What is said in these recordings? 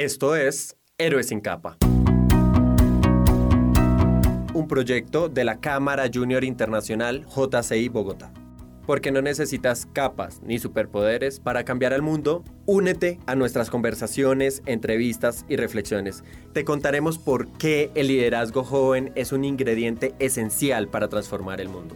Esto es Héroes sin capa. Un proyecto de la Cámara Junior Internacional JCI Bogotá. Porque no necesitas capas ni superpoderes para cambiar el mundo, únete a nuestras conversaciones, entrevistas y reflexiones. Te contaremos por qué el liderazgo joven es un ingrediente esencial para transformar el mundo.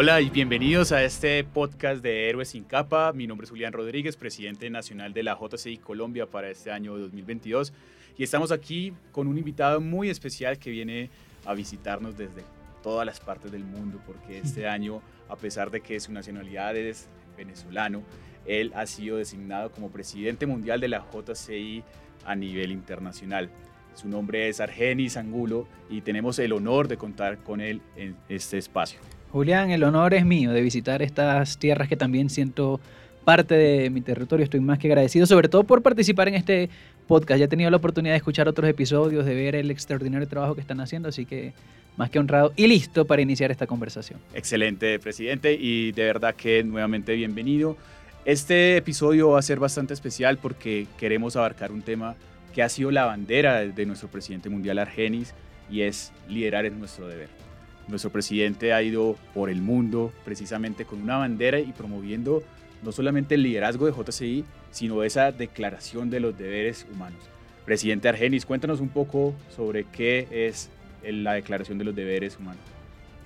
Hola y bienvenidos a este podcast de Héroes sin Capa. Mi nombre es Julián Rodríguez, presidente nacional de la JCI Colombia para este año 2022. Y estamos aquí con un invitado muy especial que viene a visitarnos desde todas las partes del mundo, porque este año, a pesar de que su nacionalidad es venezolano, él ha sido designado como presidente mundial de la JCI a nivel internacional. Su nombre es Argenis Angulo y tenemos el honor de contar con él en este espacio. Julián, el honor es mío de visitar estas tierras que también siento parte de mi territorio. Estoy más que agradecido, sobre todo por participar en este podcast. Ya he tenido la oportunidad de escuchar otros episodios, de ver el extraordinario trabajo que están haciendo, así que más que honrado y listo para iniciar esta conversación. Excelente, presidente, y de verdad que nuevamente bienvenido. Este episodio va a ser bastante especial porque queremos abarcar un tema que ha sido la bandera de nuestro presidente mundial Argenis y es liderar es nuestro deber. Nuestro presidente ha ido por el mundo precisamente con una bandera y promoviendo no solamente el liderazgo de JCI, sino esa declaración de los deberes humanos. Presidente Argenis, cuéntanos un poco sobre qué es la declaración de los deberes humanos.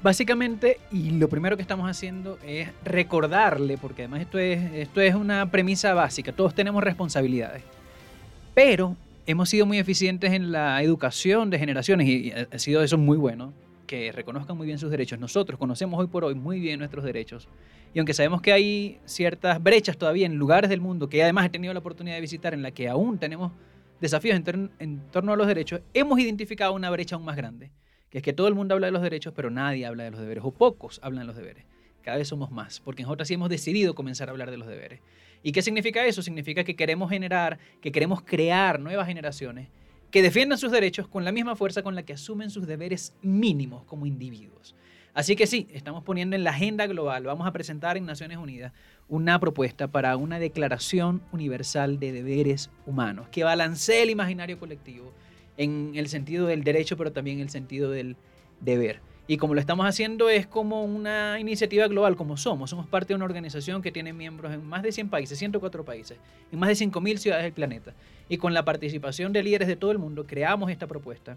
Básicamente, y lo primero que estamos haciendo es recordarle, porque además esto es, esto es una premisa básica, todos tenemos responsabilidades, pero hemos sido muy eficientes en la educación de generaciones y ha sido eso muy bueno que reconozcan muy bien sus derechos. Nosotros conocemos hoy por hoy muy bien nuestros derechos. Y aunque sabemos que hay ciertas brechas todavía en lugares del mundo que además he tenido la oportunidad de visitar en la que aún tenemos desafíos en, en torno a los derechos, hemos identificado una brecha aún más grande, que es que todo el mundo habla de los derechos, pero nadie habla de los deberes, o pocos hablan de los deberes. Cada vez somos más, porque nosotros sí hemos decidido comenzar a hablar de los deberes. ¿Y qué significa eso? Significa que queremos generar, que queremos crear nuevas generaciones que defiendan sus derechos con la misma fuerza con la que asumen sus deberes mínimos como individuos. Así que sí, estamos poniendo en la agenda global, vamos a presentar en Naciones Unidas una propuesta para una declaración universal de deberes humanos que balancee el imaginario colectivo en el sentido del derecho, pero también en el sentido del deber. Y como lo estamos haciendo es como una iniciativa global, como somos. Somos parte de una organización que tiene miembros en más de 100 países, 104 países, en más de 5.000 ciudades del planeta. Y con la participación de líderes de todo el mundo creamos esta propuesta.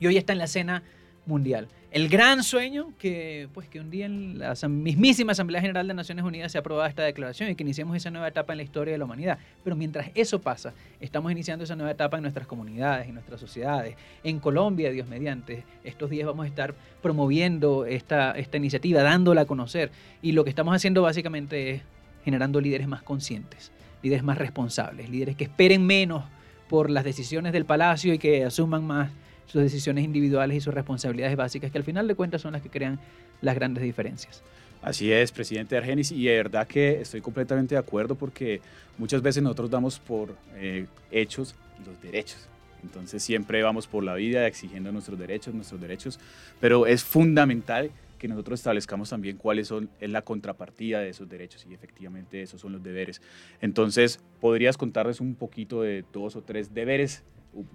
Y hoy está en la escena mundial. El gran sueño que, pues, que un día en la mismísima Asamblea General de Naciones Unidas se aprobada esta declaración y que iniciemos esa nueva etapa en la historia de la humanidad. Pero mientras eso pasa, estamos iniciando esa nueva etapa en nuestras comunidades, en nuestras sociedades. En Colombia, Dios mediante, estos días vamos a estar promoviendo esta, esta iniciativa, dándola a conocer. Y lo que estamos haciendo básicamente es generando líderes más conscientes, líderes más responsables, líderes que esperen menos por las decisiones del palacio y que asuman más sus decisiones individuales y sus responsabilidades básicas, que al final de cuentas son las que crean las grandes diferencias. Así es, presidente Argenis, y de verdad que estoy completamente de acuerdo porque muchas veces nosotros damos por eh, hechos los derechos. Entonces siempre vamos por la vida exigiendo nuestros derechos, nuestros derechos, pero es fundamental que nosotros establezcamos también cuáles son es la contrapartida de esos derechos y efectivamente esos son los deberes. Entonces, ¿podrías contarles un poquito de dos o tres deberes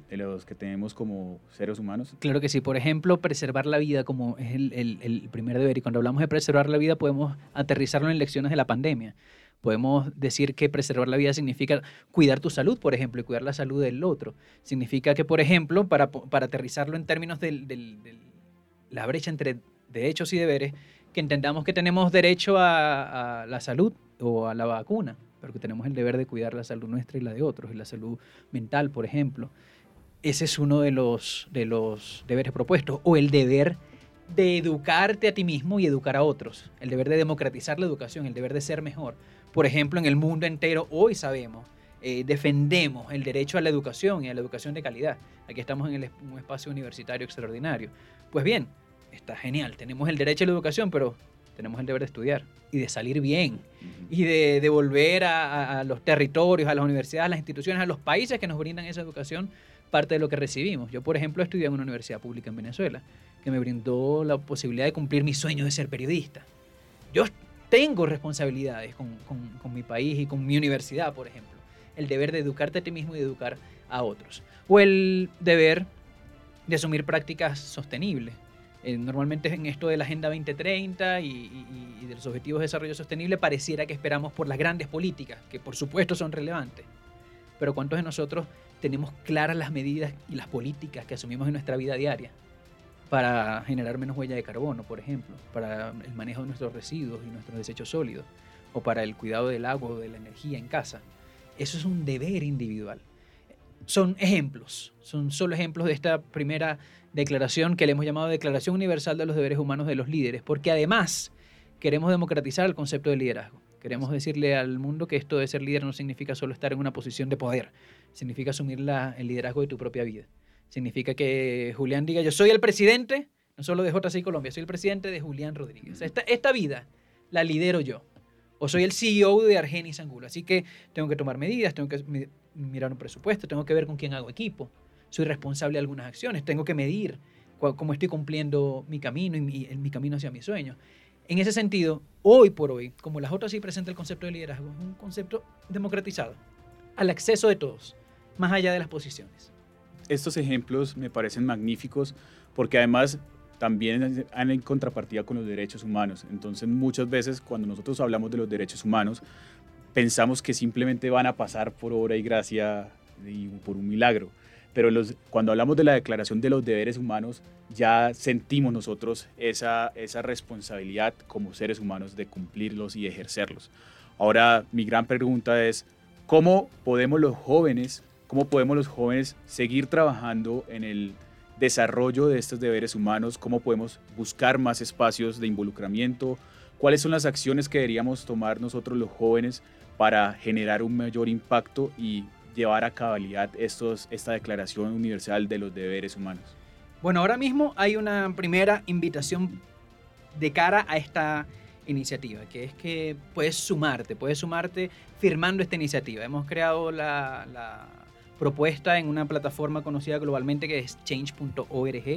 de los que tenemos como seres humanos? Claro que sí. Por ejemplo, preservar la vida como es el, el, primer deber. Y cuando hablamos de preservar la vida podemos aterrizarlo en lecciones de la pandemia. Podemos decir que preservar la vida significa cuidar tu salud, por ejemplo, y cuidar la salud del otro. Significa que, por ejemplo, para, para aterrizarlo en términos de la brecha entre derechos y deberes, que entendamos que tenemos derecho a, la salud o a la vacuna porque tenemos el deber de cuidar la salud nuestra y la de otros, y la salud mental, por ejemplo. Ese es uno de los, de deberes propuestos, o el deber de educarte a ti mismo y educar a otros, el deber de democratizar la educación, el deber de ser mejor. Por ejemplo, en el mundo entero hoy sabemos, eh, defendemos el derecho a la educación y a la educación de calidad. Aquí estamos en un espacio universitario extraordinario. Pues bien, está genial, tenemos el derecho a la educación, pero tenemos el deber de estudiar y de salir bien y de devolver a, a, los territorios, a las universidades, a las instituciones, a los países que nos brindan esa educación parte de lo que recibimos. Yo, por ejemplo, estudié en una universidad pública en Venezuela que me brindó la posibilidad de cumplir mi sueño de ser periodista. Yo tengo responsabilidades con, con, con mi país y con mi universidad, por ejemplo. El deber de educarte a ti mismo y de educar a otros. O el deber de asumir prácticas sostenibles. Eh, normalmente en esto de la Agenda 2030 y, y, y, de los Objetivos de Desarrollo Sostenible pareciera que esperamos por las grandes políticas, que por supuesto son relevantes. Pero ¿cuántos de nosotros tenemos claras las medidas y las políticas que asumimos en nuestra vida diaria? para generar menos huella de carbono, por ejemplo, para el manejo de nuestros residuos y nuestros desechos sólidos, o para el cuidado del agua o de la energía en casa. Eso es un deber individual. Son ejemplos, son solo ejemplos de esta primera declaración que le hemos llamado Declaración Universal de los Deberes Humanos de los Líderes, porque además queremos democratizar el concepto de liderazgo. Queremos decirle al mundo que esto de ser líder no significa solo estar en una posición de poder, significa asumir la, el liderazgo de tu propia vida. Significa que Julián diga, yo soy el presidente, no solo de JCI Colombia, soy el presidente de Julián Rodríguez. Esta, esta vida la lidero yo. O soy el CEO de Argenis Angulo. Así que tengo que tomar medidas, tengo que mirar un presupuesto, tengo que ver con quién hago equipo. Soy responsable de algunas acciones, tengo que medir cómo estoy cumpliendo mi camino y mi, mi camino hacia mis sueños. En ese sentido, hoy por hoy, como la JCI presenta el concepto de liderazgo, es un concepto democratizado, al acceso de todos, más allá de las posiciones estos ejemplos me parecen magníficos porque además también han en contrapartida con los derechos humanos. Entonces muchas veces cuando nosotros hablamos de los derechos humanos, pensamos que simplemente van a pasar por obra y gracia y por un milagro. Pero los, cuando hablamos de la Declaración de los Deberes Humanos, ya sentimos nosotros esa, esa responsabilidad como seres humanos de cumplirlos y ejercerlos. Ahora, mi gran pregunta es, ¿cómo podemos los jóvenes cómo podemos los jóvenes seguir trabajando en el desarrollo de estos deberes humanos, cómo podemos buscar más espacios de involucramiento, cuáles son las acciones que deberíamos tomar nosotros los jóvenes para generar un mayor impacto y llevar a cabalidad estos, esta Declaración Universal de los Deberes Humanos. Bueno, ahora mismo hay una primera invitación de cara a esta iniciativa, que es que puedes sumarte, puedes sumarte firmando esta iniciativa. Hemos creado la, la propuesta en una plataforma conocida globalmente que es change.org.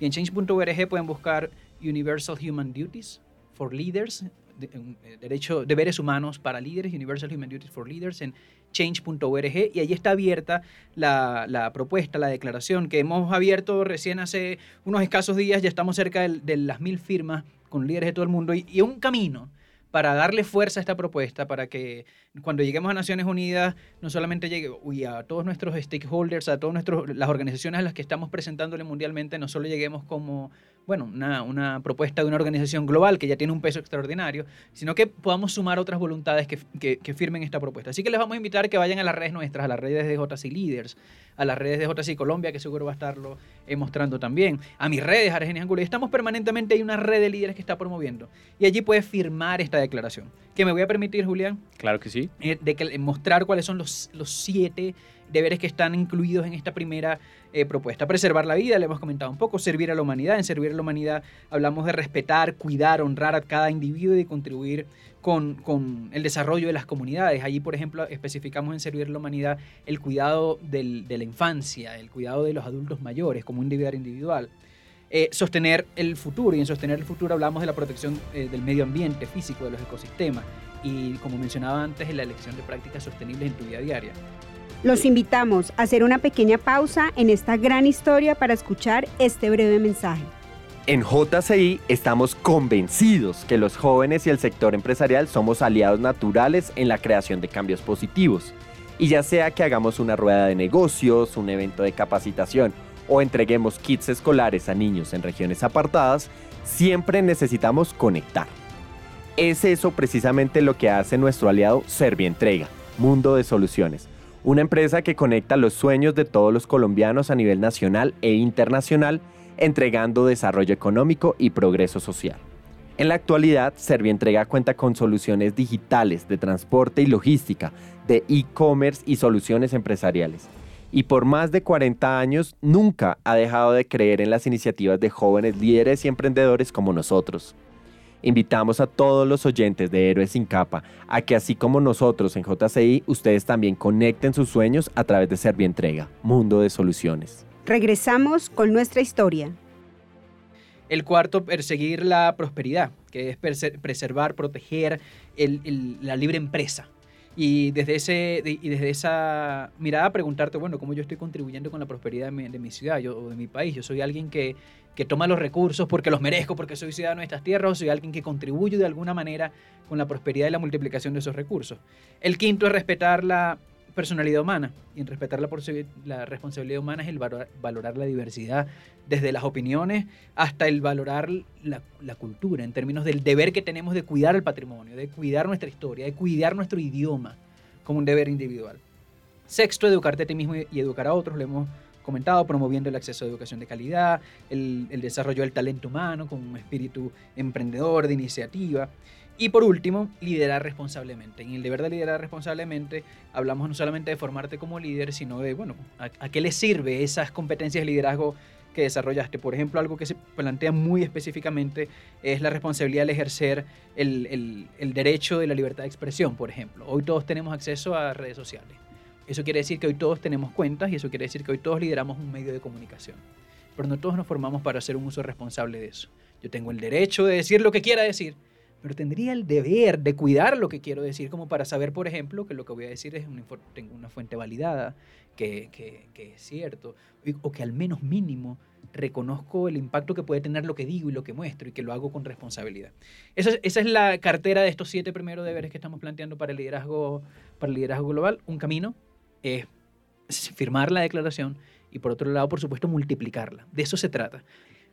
Y en change.org pueden buscar Universal Human Duties for Leaders, de, eh, derecho, deberes humanos para líderes, Universal Human Duties for Leaders en change.org y allí está abierta la, la, propuesta, la declaración que hemos abierto recién hace unos escasos días, ya estamos cerca de, de las mil firmas con líderes de todo el mundo y, y un camino para darle fuerza a esta propuesta, para que cuando lleguemos a Naciones Unidas no solamente llegue uy, a todos nuestros stakeholders, a todas las organizaciones a las que estamos presentándole mundialmente, no solo lleguemos como bueno, una, una, propuesta de una organización global que ya tiene un peso extraordinario, sino que podamos sumar otras voluntades que, que, que, firmen esta propuesta. Así que les vamos a invitar que vayan a las redes nuestras, a las redes de JC Leaders, a las redes de JC Colombia, que seguro va a estarlo eh, mostrando también, a mis redes, Argenis Angulo. Y estamos permanentemente, hay una red de líderes que está promoviendo. Y allí puedes firmar esta declaración. Que me voy a permitir, Julián. Claro que sí. Eh, de que, mostrar cuáles son los, los siete deberes que están incluidos en esta primera eh, propuesta. Preservar la vida, le hemos comentado un poco, servir a la humanidad. En servir a la humanidad hablamos de respetar, cuidar, honrar a cada individuo y contribuir con, con el desarrollo de las comunidades. Allí, por ejemplo, especificamos en servir a la humanidad el cuidado del, de la infancia, el cuidado de los adultos mayores como un deber individual. Eh, sostener el futuro, y en sostener el futuro hablamos de la protección eh, del medio ambiente físico, de los ecosistemas, y como mencionaba antes, en la elección de prácticas sostenibles en tu vida diaria. Los invitamos a hacer una pequeña pausa en esta gran historia para escuchar este breve mensaje. En JCI estamos convencidos que los jóvenes y el sector empresarial somos aliados naturales en la creación de cambios positivos. Y ya sea que hagamos una rueda de negocios, un evento de capacitación o entreguemos kits escolares a niños en regiones apartadas, siempre necesitamos conectar. Es eso precisamente lo que hace nuestro aliado Servientrega, Mundo de Soluciones una empresa que conecta los sueños de todos los colombianos a nivel nacional e internacional, entregando desarrollo económico y progreso social. En la actualidad, Servientrega cuenta con soluciones digitales de transporte y logística, de e-commerce y soluciones empresariales. Y por más de 40 años nunca ha dejado de creer en las iniciativas de jóvenes líderes y emprendedores como nosotros. Invitamos a todos los oyentes de Héroes sin capa a que así como nosotros en JCI, ustedes también conecten sus sueños a través de Servientrega, Mundo de Soluciones. Regresamos con nuestra historia. El cuarto, perseguir la prosperidad, que es preservar, proteger la libre empresa. Y desde, ese, y desde esa mirada preguntarte, bueno, ¿cómo yo estoy contribuyendo con la prosperidad de mi, ciudad o de mi país? Yo soy alguien que, que toma los recursos porque los merezco, porque soy ciudadano de estas tierras, o soy alguien que contribuye de alguna manera con la prosperidad y la multiplicación de esos recursos. El quinto es respetar la personalidad humana. Y en respetar la, responsabilidad humana es el valorar la diversidad, desde las opiniones hasta el valorar la, la, cultura, en términos del deber que tenemos de cuidar el patrimonio, de cuidar nuestra historia, de cuidar nuestro idioma como un deber individual. Sexto, educarte a ti mismo y educar a otros. Lo hemos comentado, promoviendo el acceso a educación de calidad, el, el desarrollo del talento humano con un espíritu emprendedor, de iniciativa. Y por último, liderar responsablemente. En el deber de liderar responsablemente hablamos no solamente de formarte como líder, sino de, bueno, a, qué le sirve esas competencias de liderazgo que desarrollaste. Por ejemplo, algo que se plantea muy específicamente es la responsabilidad de ejercer el, el, el, derecho de la libertad de expresión, por ejemplo. Hoy todos tenemos acceso a redes sociales. Eso quiere decir que hoy todos tenemos cuentas y eso quiere decir que hoy todos lideramos un medio de comunicación. Pero no todos nos formamos para hacer un uso responsable de eso. Yo tengo el derecho de decir lo que quiera decir, pero tendría el deber de cuidar lo que quiero decir, como para saber, por ejemplo, que lo que voy a decir es una, una fuente validada, que, que, es cierto, o que al menos mínimo reconozco el impacto que puede tener lo que digo y lo que muestro y que lo hago con responsabilidad. Esa es, esa es la cartera de estos siete primeros deberes que estamos planteando para el liderazgo, para el liderazgo global. Un camino es firmar la declaración y por otro lado, por supuesto, multiplicarla. De eso se trata.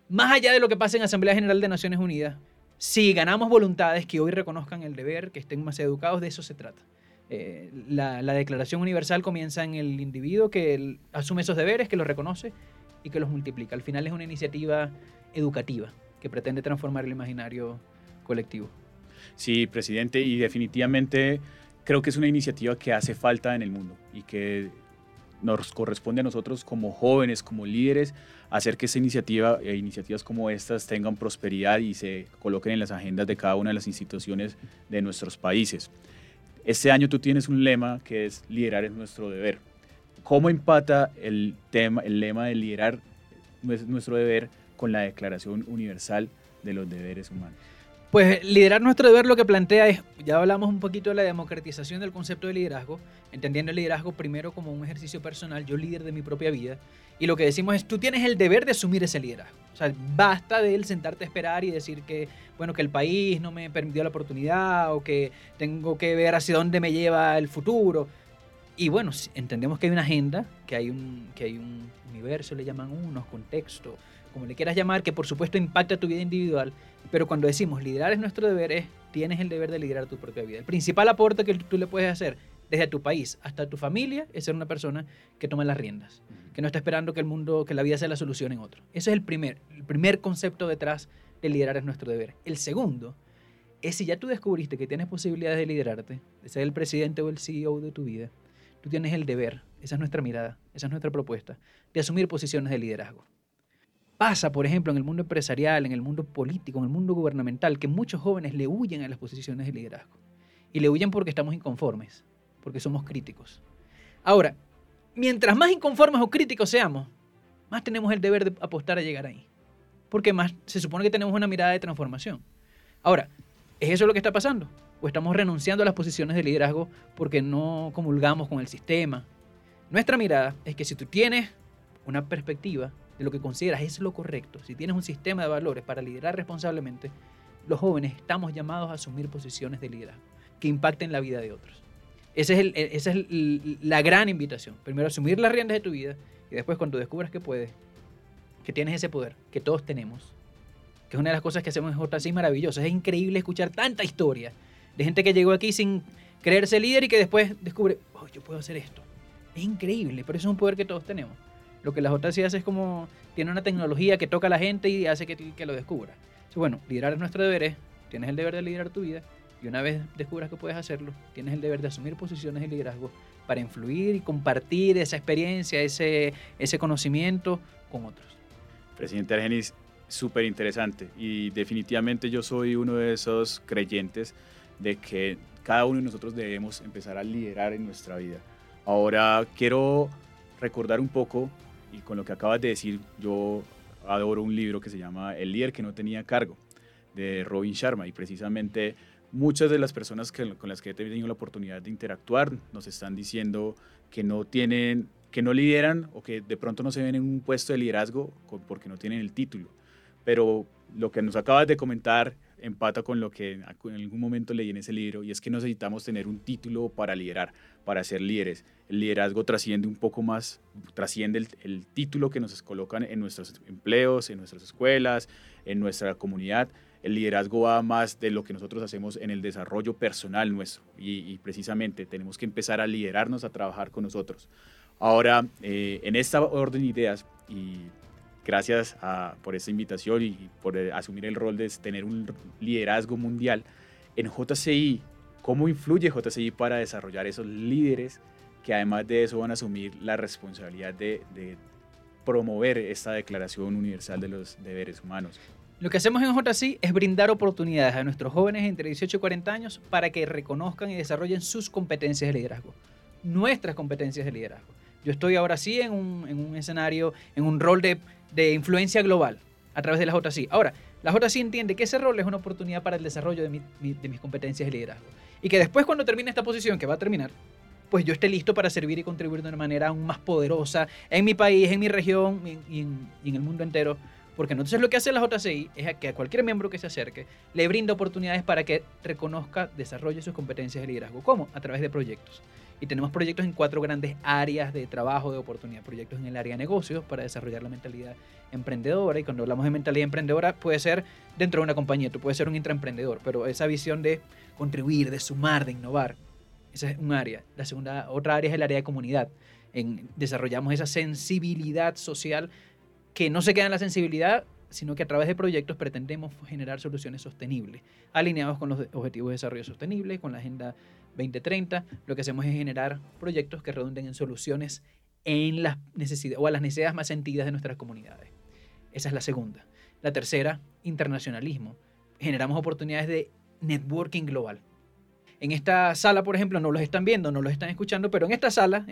Más allá de lo que pasa en Asamblea General de Naciones Unidas, si ganamos voluntades que hoy reconozcan el deber, que estén más educados, de eso se trata. Eh, la, Declaración Universal comienza en el individuo que asume esos deberes, que los reconoce y que los multiplica. Al final es una iniciativa educativa que pretende transformar el imaginario colectivo. Sí, presidente, y definitivamente creo que es una iniciativa que hace falta en el mundo y que nos corresponde a nosotros como jóvenes, como líderes, hacer que esta iniciativa e iniciativas como estas tengan prosperidad y se coloquen en las agendas de cada una de las instituciones de nuestros países. Este año tú tienes un lema que es liderar es nuestro deber. ¿Cómo empata el, tema, el lema de liderar nuestro deber con la Declaración Universal de los Deberes Humanos? Pues liderar nuestro deber lo que plantea es, ya hablamos un poquito de la democratización del concepto de liderazgo, entendiendo el liderazgo primero como un ejercicio personal, yo líder de mi propia vida, y lo que decimos es, tú tienes el deber de asumir ese liderazgo. O sea, basta de sentarte a esperar y decir que, bueno, que el país no me permitió la oportunidad o que tengo que ver hacia dónde me lleva el futuro. Y bueno, entendemos que hay una agenda, que hay un, que hay un universo, le llaman unos, contexto, como le quieras llamar, que por supuesto impacta tu vida individual, pero cuando decimos liderar es nuestro deber, es tienes el deber de liderar tu propia vida. El principal aporte que tú le puedes hacer desde tu país hasta tu familia es ser una persona que toma las riendas, que no está esperando que el mundo, que la vida sea la solución en otro. Ese es el primer, el primer concepto detrás de liderar es nuestro deber. El segundo es si ya tú descubriste que tienes posibilidades de liderarte, de ser el presidente o el CEO de tu vida, tú tienes el deber, esa es nuestra mirada, esa es nuestra propuesta, de asumir posiciones de liderazgo. Pasa, por ejemplo, en el mundo empresarial, en el mundo político, en el mundo gubernamental, que muchos jóvenes le huyen a las posiciones de liderazgo. Y le huyen porque estamos inconformes, porque somos críticos. Ahora, mientras más inconformes o críticos seamos, más tenemos el deber de apostar a llegar ahí. Porque más se supone que tenemos una mirada de transformación. Ahora, ¿es eso lo que está pasando? ¿O estamos renunciando a las posiciones de liderazgo porque no comulgamos con el sistema? Nuestra mirada es que si tú tienes una perspectiva de lo que consideras es lo correcto, si tienes un sistema de valores para liderar responsablemente, los jóvenes estamos llamados a asumir posiciones de liderazgo que impacten la vida de otros. Esa es, esa es la gran invitación. Primero, asumir las riendas de tu vida y después, cuando descubras que puedes, que tienes ese poder, que todos tenemos, que es una de las cosas que hacemos en JC maravilloso. Es increíble escuchar tanta historia de gente que llegó aquí sin creerse líder y que después descubre, oh, yo puedo hacer esto. Es increíble, pero eso es un poder que todos tenemos. Lo que la JC hace es como, tiene una tecnología que toca a la gente y hace que, que lo descubra. bueno, liderar es nuestro deber, tienes el deber de liderar tu vida y una vez descubras que puedes hacerlo, tienes el deber de asumir posiciones de liderazgo para influir y compartir esa experiencia, ese, ese conocimiento con otros. Presidente Argenis, súper interesante y definitivamente yo soy uno de esos creyentes de que cada uno de nosotros debemos empezar a liderar en nuestra vida. Ahora quiero recordar un poco y con lo que acabas de decir, yo adoro un libro que se llama El líder que no tenía cargo de Robin Sharma y precisamente muchas de las personas que, con las que he tenido la oportunidad de interactuar nos están diciendo que no tienen que no lideran o que de pronto no se ven en un puesto de liderazgo porque no tienen el título. Pero lo que nos acabas de comentar empata con lo que en algún momento leí en ese libro y es que necesitamos tener un título para liderar, para ser líderes. El liderazgo trasciende un poco más, trasciende el, título que nos colocan en nuestros empleos, en nuestras escuelas, en nuestra comunidad. El liderazgo va más de lo que nosotros hacemos en el desarrollo personal nuestro y, precisamente tenemos que empezar a liderarnos, a trabajar con nosotros. Ahora, eh, en esta orden de ideas, y gracias por esta invitación y por eh, asumir el rol de tener un liderazgo mundial, en JCI, ¿cómo influye JCI para desarrollar esos líderes que además de eso van a asumir la responsabilidad de, de promover esta Declaración Universal de los Deberes Humanos? Lo que hacemos en JCI es brindar oportunidades a nuestros jóvenes entre 18 y 40 años para que reconozcan y desarrollen sus competencias de liderazgo, nuestras competencias de liderazgo. Yo estoy ahora sí en un, escenario, en un rol de, influencia global a través de la JCI. Ahora, la JCI entiende que ese rol es una oportunidad para el desarrollo de, mis competencias de liderazgo. Y que después cuando termine esta posición, que va a terminar, pues yo esté listo para servir y contribuir de una manera aún más poderosa en mi país, en mi región y en, y en el mundo entero. Porque entonces lo que hace la JCI es que a cualquier miembro que se acerque le brinda oportunidades para que reconozca, desarrolle sus competencias de liderazgo. ¿Cómo? A través de proyectos. Y tenemos proyectos en cuatro grandes áreas de trabajo, de oportunidad. Proyectos en el área de negocios para desarrollar la mentalidad emprendedora. Y cuando hablamos de mentalidad emprendedora, puede ser dentro de una compañía, tú puedes ser un intraemprendedor, pero esa visión de contribuir, de sumar, de innovar, esa es un área. La segunda, otra área es el área de comunidad. En, desarrollamos esa sensibilidad social que no se queda en la sensibilidad, sino que a través de proyectos pretendemos generar soluciones sostenibles, alineados con los objetivos de desarrollo sostenible, con la Agenda 2030. Lo que hacemos es generar proyectos que redunden en soluciones en las necesidades o a las necesidades más sentidas de nuestras comunidades. Esa es la segunda. La tercera, internacionalismo. Generamos oportunidades de networking global. En esta sala, por ejemplo, no los están viendo, no los están escuchando, pero en esta sala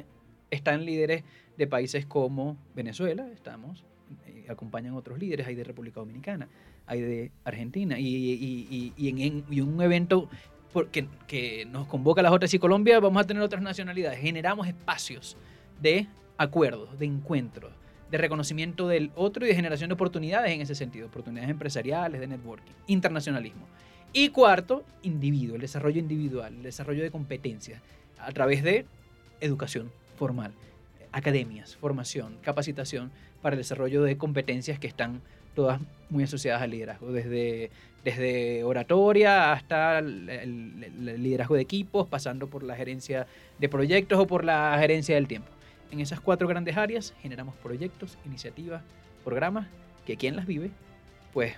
están líderes de países como Venezuela, estamos, eh, acompañan otros líderes, hay de República Dominicana, hay de Argentina, y, en, un evento porque, que nos convoca la JC Colombia, vamos a tener otras nacionalidades. Generamos espacios de acuerdos, de encuentros, de reconocimiento del otro y de generación de oportunidades en ese sentido, oportunidades empresariales, de networking, internacionalismo. Y cuarto, individuo, el desarrollo individual, el desarrollo de competencias a través de educación formal, academias, formación, capacitación para el desarrollo de competencias que están todas muy asociadas al liderazgo, desde, desde oratoria hasta el, liderazgo de equipos, pasando por la gerencia de proyectos o por la gerencia del tiempo. En esas cuatro grandes áreas generamos proyectos, iniciativas, programas que quien las vive, pues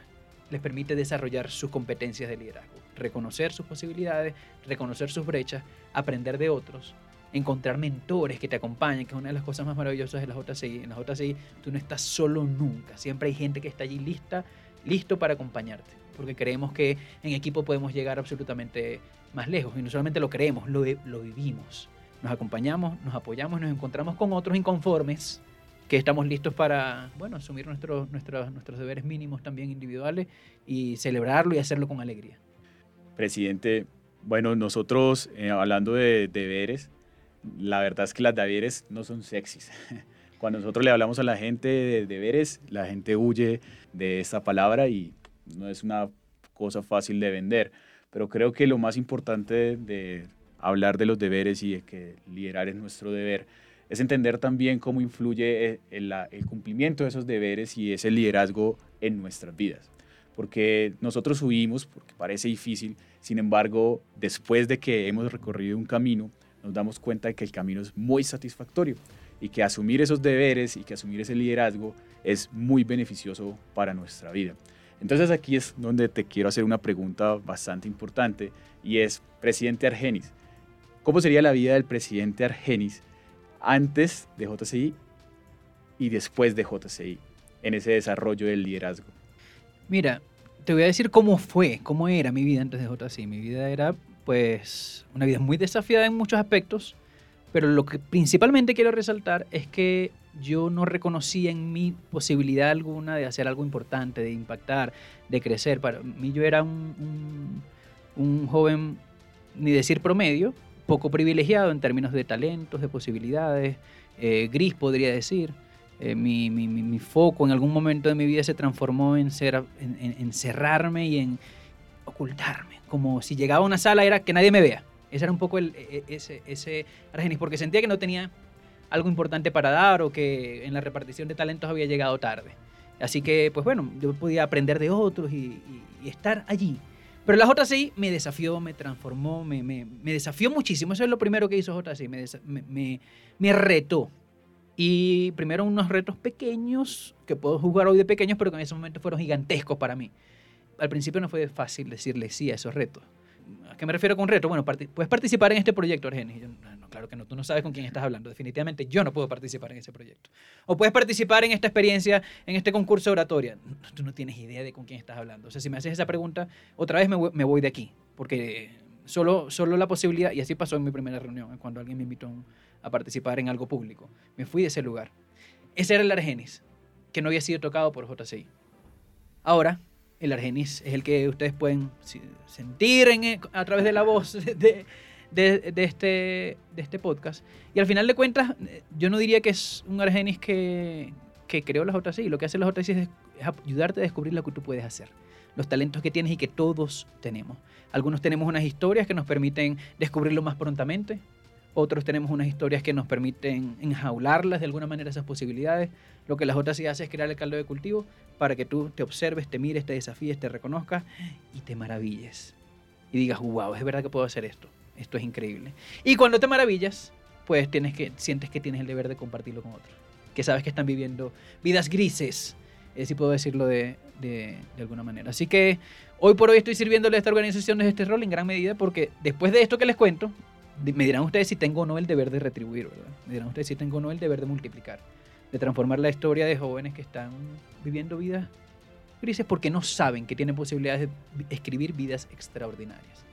les permite desarrollar sus competencias de liderazgo, reconocer sus posibilidades, reconocer sus brechas, aprender de otros, encontrar mentores que te acompañen, que es una de las cosas más maravillosas de la JCI. En la JCI tú no estás solo nunca, siempre hay gente que está allí lista, listo para acompañarte, porque creemos que en equipo podemos llegar absolutamente más lejos, y no solamente lo creemos, lo, lo vivimos. Nos acompañamos, nos apoyamos, nos encontramos con otros inconformes que estamos listos para, bueno, asumir nuestros, nuestros, nuestros deberes mínimos también individuales y celebrarlo y hacerlo con alegría. Presidente, bueno, nosotros eh, hablando de deberes, la verdad es que las deberes no son sexys. Cuando nosotros le hablamos a la gente de deberes, la gente huye de esa palabra y no es una cosa fácil de vender. Pero creo que lo más importante de hablar de los deberes y de que liderar es nuestro deber es entender también cómo influye el, el cumplimiento de esos deberes y ese liderazgo en nuestras vidas. Porque nosotros huimos porque parece difícil, sin embargo, después de que hemos recorrido un camino, nos damos cuenta de que el camino es muy satisfactorio y que asumir esos deberes y que asumir ese liderazgo es muy beneficioso para nuestra vida. Entonces aquí es donde te quiero hacer una pregunta bastante importante y es, presidente Argenis, ¿cómo sería la vida del presidente Argenis antes de JCI y después de JCI en ese desarrollo del liderazgo? Mira, te voy a decir cómo fue, cómo era mi vida antes de JC. Mi vida era, pues, una vida muy desafiada en muchos aspectos, pero lo que principalmente quiero resaltar es que yo no reconocía en mí posibilidad alguna de hacer algo importante, de impactar, de crecer. Para mí yo era un, joven, ni decir promedio, poco privilegiado en términos de talentos, de posibilidades, eh, gris podría decir. Eh, mi, mi, mi, foco en algún momento de mi vida se transformó en, ser, en, en, cerrarme y en ocultarme. Como si llegaba a una sala era que nadie me vea. Ese era un poco el, e, e, ese, ese Argenis, porque sentía que no tenía algo importante para dar o que en la repartición de talentos había llegado tarde. Así que, pues bueno, yo podía aprender de otros y, estar allí. Pero la JCI me desafió, me transformó, me, me, desafió muchísimo. Eso es lo primero que hizo JCI, me, me, me, retó. Y primero unos retos pequeños, que puedo jugar hoy de pequeños, pero que en ese momento fueron gigantescos para mí. Al principio no fue fácil decirle sí a esos retos. ¿A qué me refiero con reto? Bueno, puedes participar en este proyecto, Argenis. No, claro que no, tú no sabes con quién estás hablando. Definitivamente yo no puedo participar en ese proyecto. O puedes participar en esta experiencia, en este concurso de oratoria. Tú no tienes idea de con quién estás hablando. O sea, si me haces esa pregunta, otra vez me voy, me voy de aquí. Porque solo, solo la posibilidad, y así pasó en mi primera reunión, cuando alguien me invitó a participar en algo público. Me fui de ese lugar. Ese era el Argenis, que no había sido tocado por JCI. Ahora, el argenis es el que ustedes pueden sentir en, a través de la voz este, de este podcast. Y al final de cuentas, yo no diría que es un argenis que, creó las JCI. Lo que hace las JCI es, es ayudarte a descubrir lo que tú puedes hacer los talentos que tienes y que todos tenemos. Algunos tenemos unas historias que nos permiten descubrirlo más prontamente, otros tenemos unas historias que nos permiten enjaularlas de alguna manera esas posibilidades. Lo que las otras sí hace es crear el caldo de cultivo para que tú te observes, te mires, te desafíes, te reconozcas y te maravilles. Y digas, wow, es verdad que puedo hacer esto. Esto es increíble. Y cuando te maravillas, pues tienes que, sientes que tienes el deber de compartirlo con otros. Que sabes que están viviendo vidas grises, eh, si puedo decirlo de, de, de, alguna manera. Así que hoy por hoy estoy sirviéndole a esta organización de este rol en gran medida porque después de esto que les cuento, me dirán ustedes si tengo o no el deber de retribuir, ¿verdad? Me dirán ustedes si tengo o no el deber de multiplicar, de transformar la historia de jóvenes que están viviendo vidas grises porque no saben que tienen posibilidades de escribir vidas extraordinarias.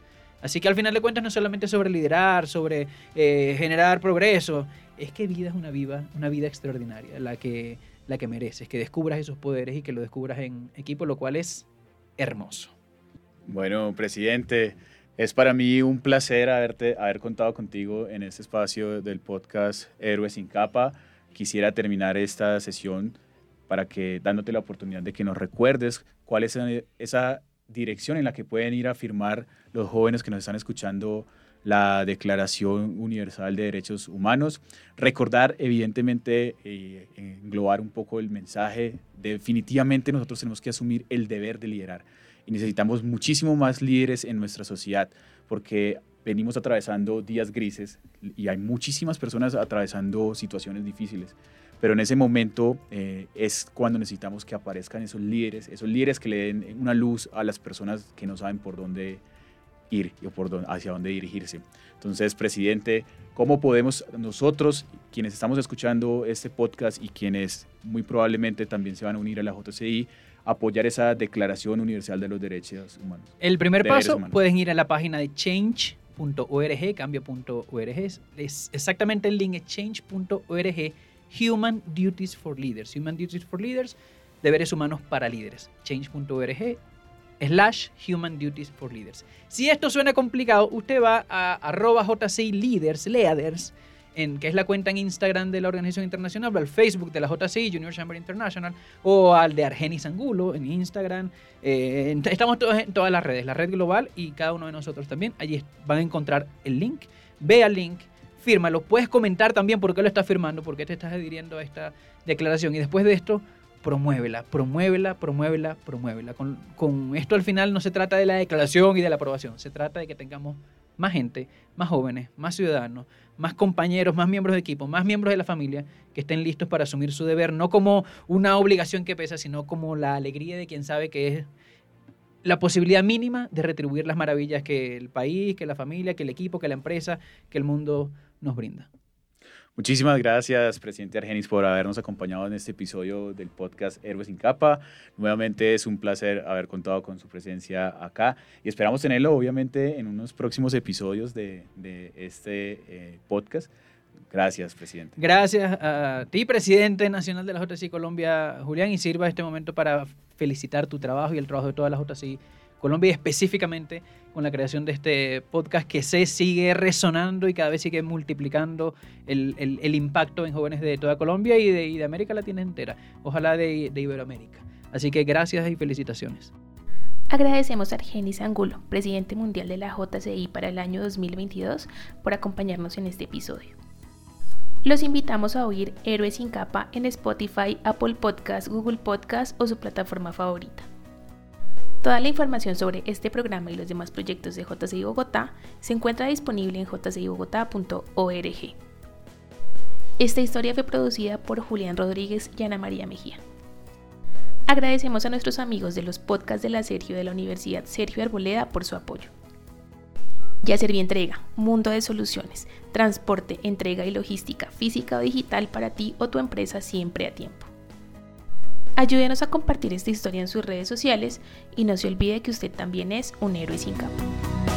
Así que al final de cuentas no solamente sobre liderar, sobre eh, generar progreso, es que vida es una, viva, una vida extraordinaria, la que, la que mereces, que descubras esos poderes y que lo descubras en equipo, lo cual es hermoso. Bueno, presidente, es para mí un placer haberte, haber contado contigo en este espacio del podcast Héroes sin capa. Quisiera terminar esta sesión para que dándote la oportunidad de que nos recuerdes cuál es esa dirección en la que pueden ir a firmar los jóvenes que nos están escuchando la Declaración Universal de Derechos Humanos. Recordar, evidentemente, eh, englobar un poco el mensaje. Definitivamente nosotros tenemos que asumir el deber de liderar y necesitamos muchísimo más líderes en nuestra sociedad porque venimos atravesando días grises y hay muchísimas personas atravesando situaciones difíciles. Pero en ese momento eh, es cuando necesitamos que aparezcan esos líderes, esos líderes que le den una luz a las personas que no saben por dónde ir y por dónde, hacia dónde dirigirse. Entonces, presidente, ¿cómo podemos nosotros, quienes estamos escuchando este podcast y quienes muy probablemente también se van a unir a la JCI, apoyar esa Declaración Universal de los Derechos Humanos. El primer paso, pueden ir a la página de change.org, cambio.org. Es exactamente el link es change.org, Human Duties for Leaders. Human Duties for Leaders, deberes humanos para líderes. Change.org slash Human Duties for Leaders. Si esto suena complicado, usted va a arroba JCI Leaders, Leaders, que es la cuenta en Instagram de la organización internacional, al Facebook de la JCI, Junior Chamber International, o al de Argenis Angulo en Instagram. Eh, estamos todos en todas las redes, la red global y cada uno de nosotros también. Allí van a encontrar el link. Ve al link, fírmalo. Puedes comentar también por qué lo estás firmando, por qué te estás adhiriendo a esta declaración. Y después de esto, promuévela, promuévela, promuévela, promuévela. Con esto al final no se trata de la declaración y de la aprobación, se trata de que tengamos más gente, más jóvenes, más ciudadanos, más compañeros, más miembros de equipo, más miembros de la familia que estén listos para asumir su deber, no como una obligación que pesa, sino como la alegría de quien sabe que es la posibilidad mínima de retribuir las maravillas que el país, que la familia, que el equipo, que la empresa, que el mundo nos brinda. Muchísimas gracias, presidente Argenis, por habernos acompañado en este episodio del podcast Héroes sin Capa. Nuevamente es un placer haber contado con su presencia acá y esperamos tenerlo, obviamente, en unos próximos episodios de, este eh, podcast. Gracias, presidente. Gracias a ti, presidente nacional de la JCI Colombia, Julián, y sirva este momento para felicitar tu trabajo y el trabajo de todas las JCI Colombia y específicamente con la creación de este podcast que se sigue resonando y cada vez sigue multiplicando el, impacto en jóvenes de toda Colombia y de, América Latina entera, ojalá de, Iberoamérica. Así que gracias y felicitaciones. Agradecemos a Argenis Angulo, presidente mundial de la JCI para el año 2022, por acompañarnos en este episodio. Los invitamos a oír Héroes sin capa en Spotify, Apple Podcast, Google Podcast o su plataforma favorita. Toda la información sobre este programa y los demás proyectos de JCI Bogotá se encuentra disponible en jcibogotá.org. Esta historia fue producida por Julián Rodríguez y Ana María Mejía. Agradecemos a nuestros amigos de los podcasts de la Sergio de la Universidad Sergio Arboleda por su apoyo. Ya Serví Entrega, mundo de soluciones, transporte, entrega y logística física o digital para ti o tu empresa siempre a tiempo. Ayúdenos a compartir esta historia en sus redes sociales y no se olvide que usted también es un héroe sin capa.